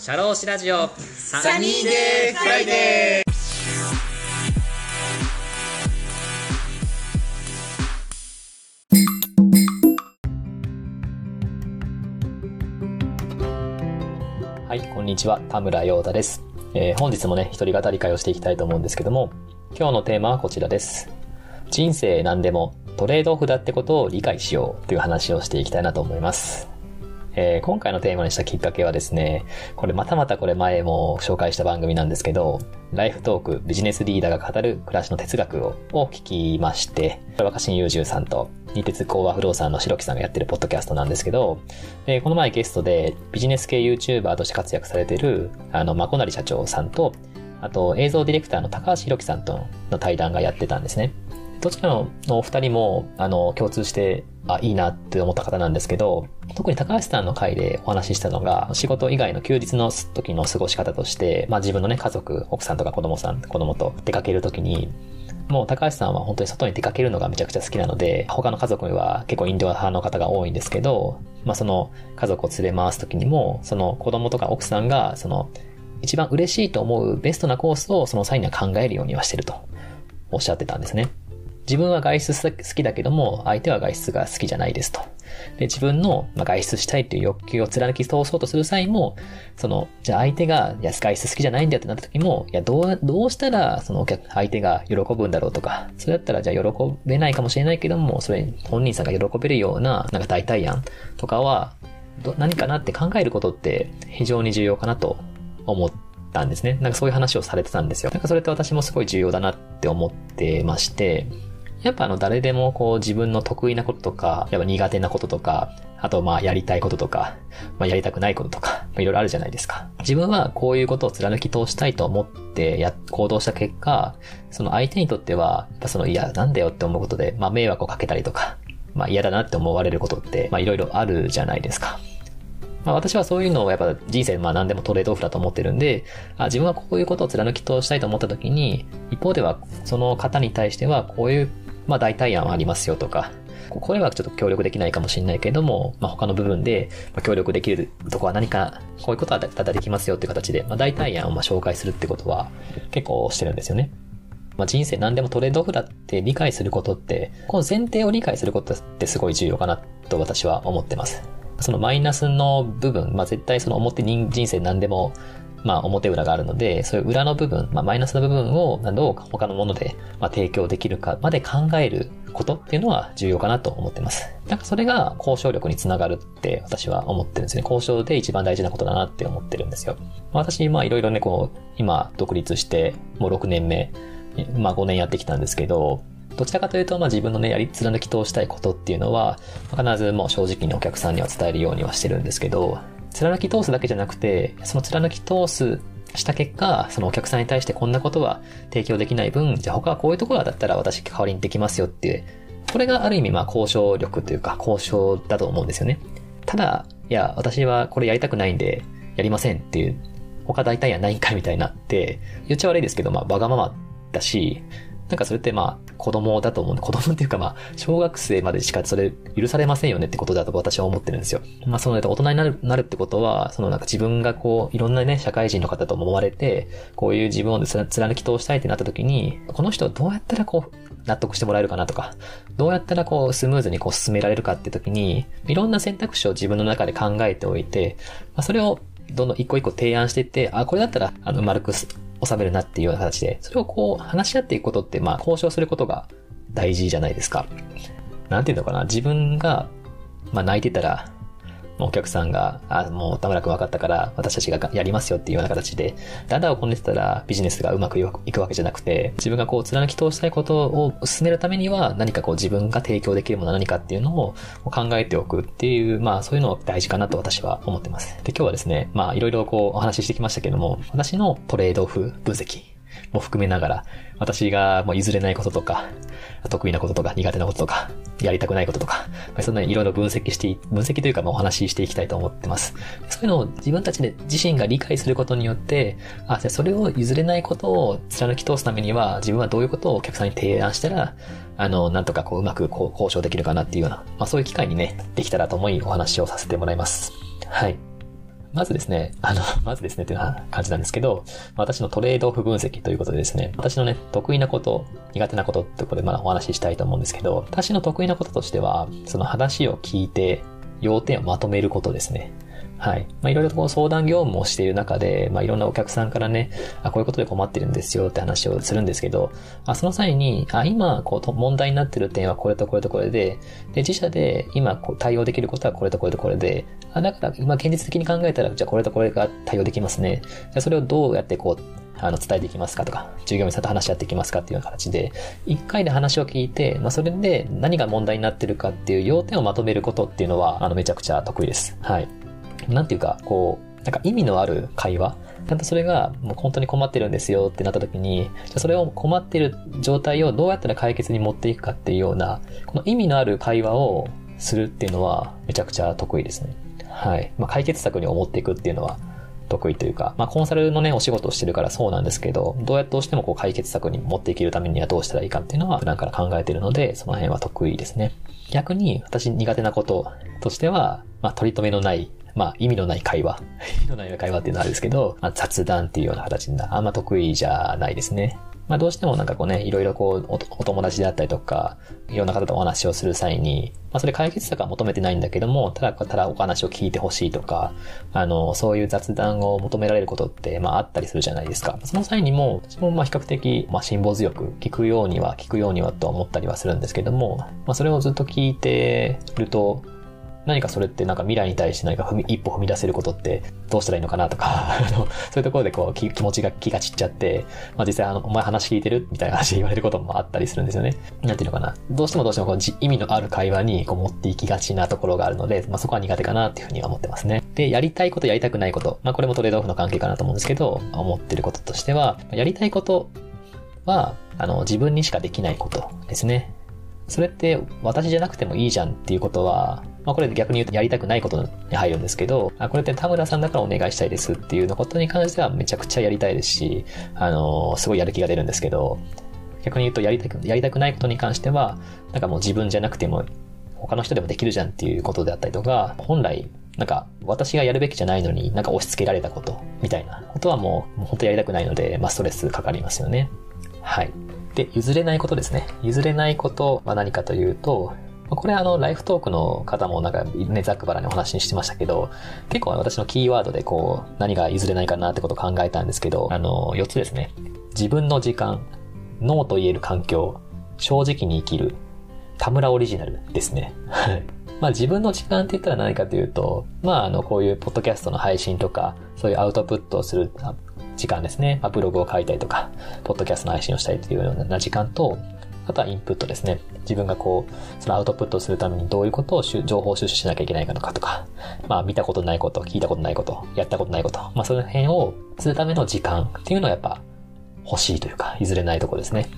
シャローシラジオサニーデーフライデーはい、こんにちは。田村陽太です。えー本日もね、一人語り回をしていきたいと思うんですけども、今日のテーマはこちらです。人生何でもトレードオフだってことを理解しようという話をしていきたいなと思います。えー今回のテーマにしたきっかけはですね、これまたまたこれ前も紹介した番組なんですけど、ライフトークビジネスリーダーが語る暮らしの哲学をを聞きまして、若新雄十さんと、二鉄工和不動産の白木さんがやってるポッドキャストなんですけど、でこの前ゲストでビジネス系 YouTuber として活躍されてる、あの、まこなり社長さんと、あと映像ディレクターの高橋弘樹さんとの対談がやってたんですね。どちらのお二人も、あの、共通して、あ、いいなって思った方なんですけど、特に高橋さんの回でお話ししたのが、仕事以外の休日の時の過ごし方として、まあ自分のね、家族、奥さんとか子供さん、子供と出かける時に、もう高橋さんは本当に外に出かけるのがめちゃくちゃ好きなので、他の家族には結構インドア派の方が多いんですけど、まあその家族を連れ回す時にも、その子供とか奥さんが、その一番嬉しいと思うベストなコースをその際には考えるようにはしてるとおっしゃってたんですね。自分は外出好きだけども、相手は外出が好きじゃないですと。で、自分の外出したいという欲求を貫き通そうとする際も、その、じゃあ相手が、いや、外出好きじゃないんだよってなった時も、いや、どう、どうしたら、そのお客、相手が喜ぶんだろうとか、それだったら、じゃあ喜べないかもしれないけども、それ、本人さんが喜べるような、なんか代替案とかは、ど何かなって考えることって非常に重要かなと思ったんですね。なんかそういう話をされてたんですよ。なんかそれって私もすごい重要だなって思ってまして、やっぱあの誰でもこう自分の得意なこととか、やっぱ苦手なこととか、あとまあやりたいこととか、まあやりたくないこととか、まあいろいろあるじゃないですか。自分はこういうことを貫き通したいと思ってや、行動した結果、その相手にとっては、やっぱそのいや、なんだよって思うことで、まあ迷惑をかけたりとか、まあ嫌だなって思われることって、まあいろいろあるじゃないですか。まあ私はそういうのをやっぱ人生まあ何でもトレードオフだと思ってるんで、あ自分はこういうことを貫き通したいと思った時に、一方ではその方に対してはこういうまあ代替案はありますよとか、これはちょっと協力できないかもしれないけれども、まあ他の部分で協力できるとこは何か、こういうことはただできますよっていう形で、まあ代替案をまあ紹介するってことは結構してるんですよね。まあ、人生何でもトレードオフだって理解することって、この前提を理解することってすごい重要かなと私は思ってます。そのマイナスの部分、まあ、絶対その表人人生何でも、まあ、表裏があるので、そういう裏の部分、まあ、マイナスの部分をどう他のもので、まあ、提供できるかまで考えることっていうのは重要かなと思ってます。なんかそれが交渉力につながるって私は思ってるんですね。交渉で一番大事なことだなって思ってるんですよ。まあ私、まあいろいろね、こう、今独立してもう6年目、まあ5年やってきたんですけど、どちらかというと、まあ自分のね、やり貫き通したいことっていうのは、必ずもう正直にお客さんには伝えるようにはしてるんですけど、貫き通すだけじゃなくて、その貫き通すした結果、そのお客さんに対してこんなことは提供できない分、じゃあ他はこういうところだったら私代わりにできますよっていう、これがある意味まあ交渉力というか交渉だと思うんですよね。ただ、いや、私はこれやりたくないんで、やりませんっていう、他大体やないんかいみたいなって、言っちゃ悪いですけど、まあ、わがままだし、なんかそれってまあ、子供だと思うんで、子供っていうかまあ、小学生までしかそれ許されませんよねってことだと私は思ってるんですよ。まあ、その大人になる、なるってことは、そのなんか自分がこう、いろんなね、社会人の方と思われて、こういう自分を貫き通したいってなった時に、この人どうやったらこう、納得してもらえるかなとか、どうやったらこう、スムーズにこう進められるかって時に、いろんな選択肢を自分の中で考えておいて、まあ、それをどんどん一個一個提案していって、あ、これだったら、あの、丸く収めるなっていうような形で、それをこう、話し合っていくことって、まあ、交渉することが大事じゃないですか。なんていうのかな、自分が、まあ、泣いてたら、お客さんが、あ、もう田村くん分かったから、私たちがやりますよっていうような形で、だんだんこねてたらビジネスがうまくいくわけじゃなくて、自分がこう貫き通したいことを進めるためには、何かこう自分が提供できるものは何かっていうのを考えておくっていう、まあそういうの大事かなと私は思ってます。で、今日はですね、まあいろいろこうお話ししてきましたけども、私のトレードオフ分析も含めながら、私がもう譲れないこととか、得意なこととか苦手なこととか、やりたくないこととか、そんなにいろいろ分析して、分析というかまあお話ししていきたいと思ってます。そういうのを自分たちで自身が理解することによって、あ、じゃそれを譲れないことを貫き通すためには、自分はどういうことをお客さんに提案したら、あの、なんとかこううまくこう交渉できるかなっていうような、まあそういう機会にね、できたらと思いお話をさせてもらいます。はい。まずですね、あの、まずですねっていう感じなんですけど、私のトレードオフ分析ということでですね、私のね、得意なこと、苦手なことってことでまだお話ししたいと思うんですけど、私の得意なこととしては、その話を聞いて、要点をまとめることですね。はい。まあ、いろいろとこう相談業務をしている中で、まあ、いろんなお客さんからね、あ、こういうことで困ってるんですよって話をするんですけど、あその際に、あ、今、こう、問題になってる点はこれとこれとこれで、で、自社で今こう対応できることはこれとこれとこれで、あ、だから、ま、現実的に考えたら、じゃあこれとこれが対応できますね。じゃそれをどうやってこう、あの、伝えていきますかとか、従業員さんと話し合っていきますかっていうような形で、一回で話を聞いて、まあ、それで何が問題になってるかっていう要点をまとめることっていうのは、あの、めちゃくちゃ得意です。はい。なんていうか、こう、なんか意味のある会話？ちゃんとそれが、もう本当に困ってるんですよってなった時に、じゃそれを困ってる状態をどうやったら解決に持っていくかっていうような、この意味のある会話をするっていうのは、めちゃくちゃ得意ですね。はい。まあ、解決策に思っていくっていうのは、得意というか、まあ、コンサルのね、お仕事をしてるからそうなんですけど、どうやってどうしてもこう解決策に持っていけるためにはどうしたらいいかっていうのは普段から考えてるので、その辺は得意ですね。逆に、私苦手なこととしては、まあ、取り留めのないまあ、意味のない会話。意味のない会話っていうのはあるんですけど、まあ、雑談っていうような形になあんま得意じゃないですね。まあ、どうしてもなんかこうね、いろいろこうお、お友達であったりとか、いろんな方とお話をする際に、まあ、それ解決策は求めてないんだけども、ただ、ただお話を聞いてほしいとか、あの、そういう雑談を求められることって、まあ、あったりするじゃないですか。その際にも、私もまあ、比較的、まあ、辛抱強く聞くようには、聞くようにはと思ったりはするんですけども、まあ、それをずっと聞いてると、何かそれってなんか未来に対して何か踏み、一歩踏み出せることってどうしたらいいのかなとか、あの、そういうところでこう気持ちが気が散っちゃって、まあ実際あの、お前話聞いてるみたいな話言われることもあったりするんですよね。なんていうのかな。どうしてもどうしてもこう意味のある会話にこう持っていきがちなところがあるので、まあそこは苦手かなっていうふうには思ってますね。で、やりたいことやりたくないこと。まあこれもトレードオフの関係かなと思うんですけど、思ってることとしては、やりたいことは、あの、自分にしかできないことですね。それって私じゃなくてもいいじゃんっていうことは、まあ、これ逆に言うとやりたくないことに入るんですけど、あこれって田村さんだからお願いしたいですっていうのことに関してはめちゃくちゃやりたいですし、あのー、すごいやる気が出るんですけど、逆に言うとやりたく、やりたくないことに関しては、なんかもう自分じゃなくても、他の人でもできるじゃんっていうことであったりとか、本来、なんか、私がやるべきじゃないのに、なんか押し付けられたこと、みたいなことはもう、もう本当やりたくないので、まあ、ストレスかかりますよね。はい。で、譲れないことですね。譲れないことは何かというと、これあの、ライフトークの方もなんかね、ざっくばらにお話にしてましたけど、結構私のキーワードでこう、何が譲れないかなってことを考えたんですけど、あの、4つですね。自分の時間、ノーと言える環境、正直に生きる、田村オリジナルですね。はい。まあ自分の時間って言ったら何かというと、まああの、こういうポッドキャストの配信とか、そういうアウトプットをする時間ですね。まあ、ブログを書いたりとか、ポッドキャストの配信をしたりというような時間と、あとはインプットですね。自分がこう、そのアウトプットするためにどういうことを情報収集しなきゃいけないかとかとか、まあ見たことないこと、聞いたことないこと、やったことないこと、まあその辺をするための時間っていうのはやっぱ欲しいというか、譲れないとこですね。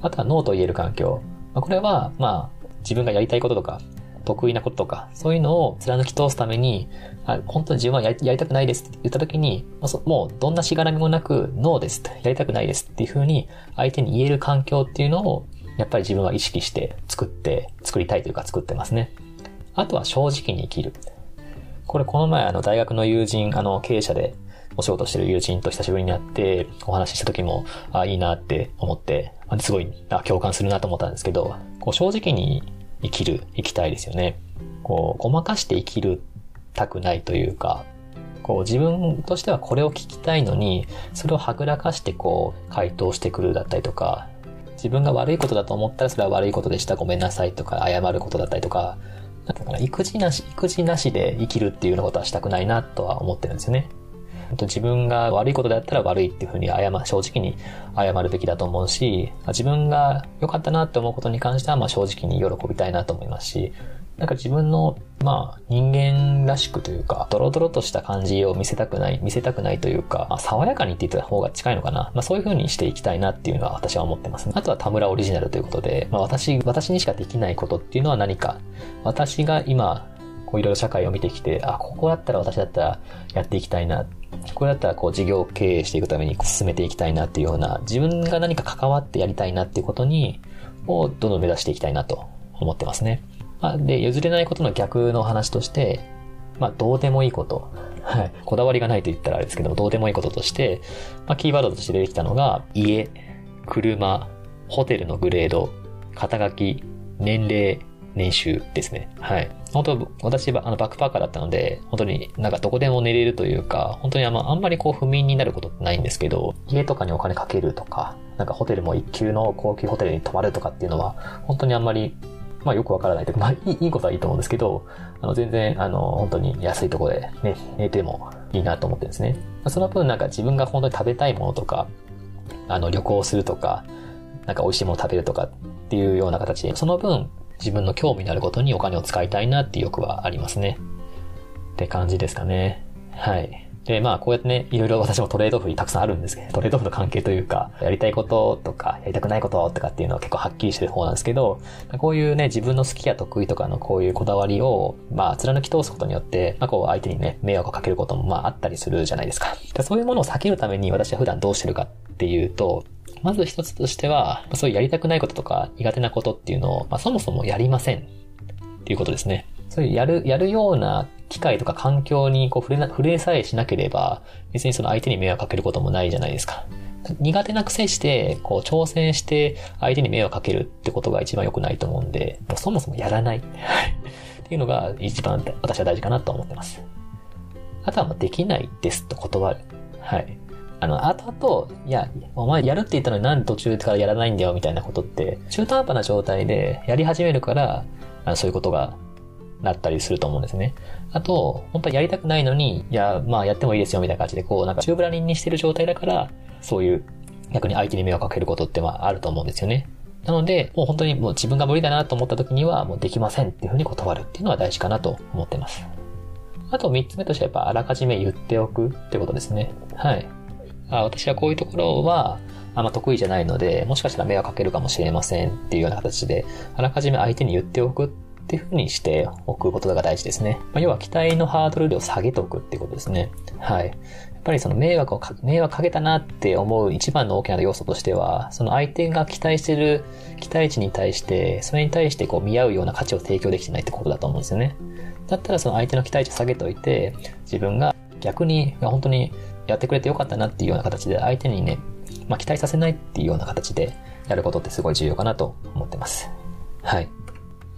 あとはノーと言える環境。まあ、これは、まあ、自分がやりたいこととか、得意なこととか、そういうのを貫き通すために、あ本当に自分はやりたくないですって言った時に、もうどんなしがらみもなく、ノーです。やりたくないですっていう風に相手に言える環境っていうのを、やっぱり自分は意識して作って、作りたいというか作ってますね。あとは正直に生きる。これこの前あの大学の友人、あの経営者でお仕事してる友人と久しぶりに会ってお話しした時も、あいいなって思って、すごいあ共感するなと思ったんですけど、こう正直に生きる、生きたいですよね。こう、ごまかして生きるたくないというか、こう自分としてはこれを聞きたいのに、それをはぐらかしてこう回答してくるだったりとか、自分が悪いことだと思ったらそれは悪いことでした、ごめんなさいとか謝ることだったりとか、なんか育児なし、育児なしで生きるっていうようなことはしたくないなとは思ってるんですよね。自分が悪いことだったら悪いっていうふうに謝、正直に謝るべきだと思うし、自分が良かったなって思うことに関しては、まあ正直に喜びたいなと思いますし、なんか自分の、まあ、人間らしくというか、ドロドロとした感じを見せたくない、見せたくないというか、まあ、爽やかにって言った方が近いのかな。まあ、そういう風にしていきたいなっていうのは私は思ってますね。あとは田村オリジナルということで、まあ、私、私にしかできないことっていうのは何か、私が今、こういろいろ社会を見てきて、あ、ここだったら私だったらやっていきたいな。これだったらこう事業経営していくために進めていきたいなっていうような、自分が何か関わってやりたいなっていうことに、をどんどん目指していきたいなと思ってますね。まあ、で、譲れないことの逆の話として、まあ、どうでもいいこと。はい。こだわりがないと言ったらあれですけども、どうでもいいこととして、まあ、キーワードとして出てきたのが、家、車、ホテルのグレード、肩書き、年齢、年収ですね。はい。本当、私はあのバックパーカーだったので、本当になんかどこでも寝れるというか、本当にあんまあんまりこう不眠になることってないんですけど、家とかにお金かけるとか、なんかホテルも一級の高級ホテルに泊まるとかっていうのは、本当にあんまりまあよくわからないというか、まあいいいいことはいいと思うんですけど、あの全然、あの、本当に安いとこでね、寝てもいいなと思ってるんですね。その分なんか自分が本当に食べたいものとか、あの旅行するとか、なんか美味しいもの食べるとかっていうような形で、その分自分の興味のあることにお金を使いたいなっていう欲はありますね。って感じですかね。はい。で、まあ、こうやってね、いろいろ私もトレードオフにたくさんあるんですけど、トレードオフの関係というか、やりたいこととか、やりたくないこととかっていうのは結構はっきりしてる方なんですけど、こういうね、自分の好きや得意とかのこういうこだわりを、まあ、貫き通すことによって、まあ、こう、相手にね、迷惑をかけることもまあ、あったりするじゃないですか。でそういうものを避けるために私は普段どうしてるかっていうと、まず一つとしては、そういうやりたくないこととか苦手なことっていうのを、まあ、そもそもやりませんっていうことですね。そういうやる、やるような機会とか環境にこう触れな、触れさえしなければ、別にその相手に迷惑かけることもないじゃないですか。苦手な癖して、こう挑戦して相手に迷惑かけるってことが一番良くないと思うんで、そもそもやらない。っていうのが一番私は大事かなと思ってます。あとはもうできないですと断る。はい。あの、後々、いや、お前やるって言ったのになんで途中からやらないんだよみたいなことって、中途半端な状態でやり始めるから、あそういうことがなったりすると思うんですね。あと、本当はやりたくないのに、いや、まあやってもいいですよみたいな感じで、こう、なんか中ぶらりんにしてる状態だから、そういう、逆に相手に迷惑かけることってまああると思うんですよね。なので、もう本当にもう自分が無理だなと思った時には、もうできませんっていうふうに断るっていうのは大事かなと思ってます。あと三つ目としてはやっぱあらかじめ言っておくってことですね。はい。あ私はこういうところは、あんま得意じゃないので、もしかしたら迷惑かけるかもしれませんっていうような形で、あらかじめ相手に言っておくっっていうふうにしておくことが大事ですね。まあ、要は期待のハードル量を下げておくってことですね。はい。やっぱりその迷惑をか、迷惑かけたなって思う一番の大きな要素としては、その相手が期待してる期待値に対して、それに対してこう見合うような価値を提供できてないってことだと思うんですよね。だったらその相手の期待値を下げておいて、自分が逆に本当にやってくれてよかったなっていうような形で相手にね、まあ期待させないっていうような形でやることってすごい重要かなと思ってます。はい。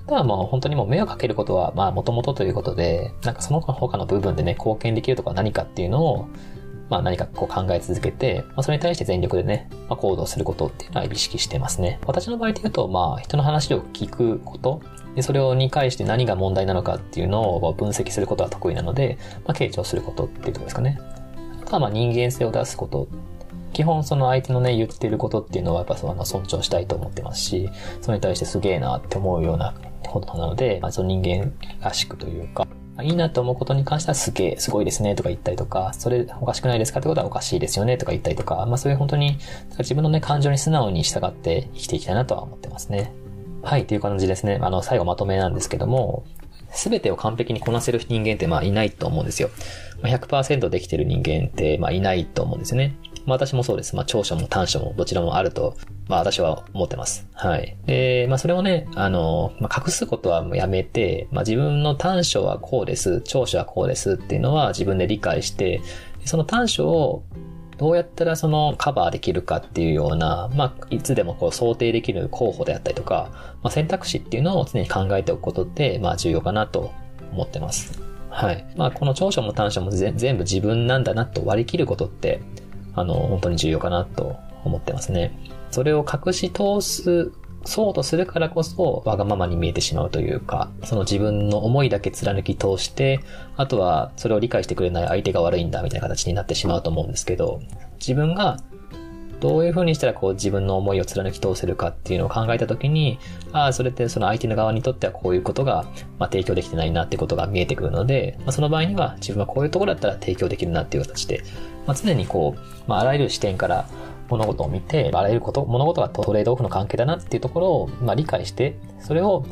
あとはもう本当にもう目をかけることは、まあ元々とということで、なんかその他の部分でね、貢献できるとか何かっていうのを、まあ何かこう考え続けて、まあそれに対して全力でね、まあ行動することっていうのは意識してますね。私の場合で言うと、まあ人の話を聞くこと、で、それをに返して何が問題なのかっていうのを分析することは得意なので、まあ傾聴することっていうところですかね。あとはまあ人間性を出すこと基本その相手のね、言ってることっていうのはやっぱその尊重したいと思ってますし、それに対してすげえなって思うようなことなので、まあ、その人間らしくというか、いいなと思うことに関してはすげえ、すごいですねとか言ったりとか、それおかしくないですかってことはおかしいですよねとか言ったりとか、まあそういう本当に自分のね、感情に素直に従って生きていきたいなとは思ってますね。はい、という感じですね。あの、最後まとめなんですけども、すべてを完璧にこなせる人間ってまあいないと思うんですよ。100%できてる人間ってまあいないと思うんですよね。まあ私もそうです。まあ長所も短所もどちらもあると、まあ私は思ってます。はい。で、まあそれをね、あの、まあ隠すことはもうやめて、まあ自分の短所はこうです、長所はこうですっていうのは自分で理解して、その短所をどうやったらそのカバーできるかっていうような、まあ、いつでもこう想定できる候補であったりとか、まあ、選択肢っていうのを常に考えておくことって、まあ、重要かなと思ってます。はい。まあ、この長所も短所も全部自分なんだなと割り切ることって、あの、本当に重要かなと思ってますね。それを隠し通す、そうとするからこそ、わがままに見えてしまうというか、その自分の思いだけ貫き通して、あとはそれを理解してくれない相手が悪いんだみたいな形になってしまうと思うんですけど、自分がどういう風にしたらこう自分の思いを貫き通せるかっていうのを考えたときに、ああ、それってその相手の側にとってはこういうことが、まあ、提供できてないなってことが見えてくるので、まあ、その場合には自分はこういうところだったら提供できるなっていう形で、まあ、常にこう、まあ、あらゆる視点から物事を見て、あらゆること、物事がトレードオフの関係だなっていうところを、まあ、理解して、それを、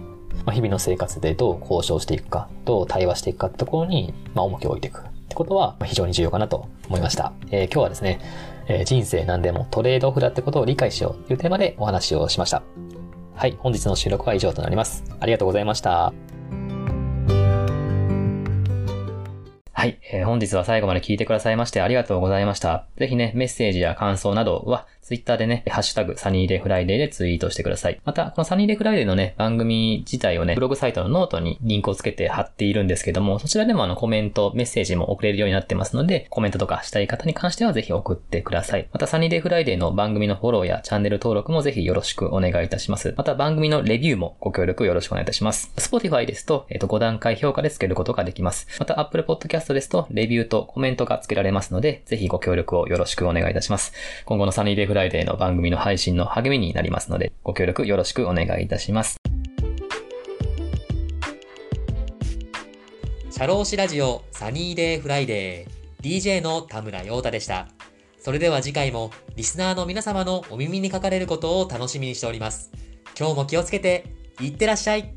まあ、日々の生活でどう交渉していくか、どう対話していくかってところに、まあ、重きを置いていくってことは、非常に重要かなと思いました。えー、今日はですね、えー、人生何でもトレードオフだってことを理解しようというテーマでお話をしました。はい、本日の収録は以上となります。ありがとうございました。はい、えー本日は最後まで聞いてくださいましてありがとうございました。ぜひね、メッセージや感想などは、ツイッターでね、ハッシュタグ、サニーデフライデーでツイートしてください。また、このサニーデフライデーのね、番組自体をね、ブログサイトのノートにリンクをつけて貼っているんですけども、そちらでもあの、コメント、メッセージも送れるようになってますので、コメントとかしたい方に関してはぜひ送ってください。また、サニーデフライデーの番組のフォローやチャンネル登録もぜひよろしくお願いいたします。また、番組のレビューもご協力よろしくお願いいたします。Spotify ですと、えっ、と、5段階評価でつけることができます。また、Apple Podcast ですと、レビューとコメントがつけられますので、ぜひご協力をよろしくお願いいたします。今後のサニーデイフライデーの番組の配信の励みになりますので、ご協力よろしくお願いいたします。社労士ラジオサニーデイフライデー DJ の田村陽太でした。それでは次回もリスナーの皆様のお耳にかかれることを楽しみにしております。今日も気をつけて、いってらっしゃい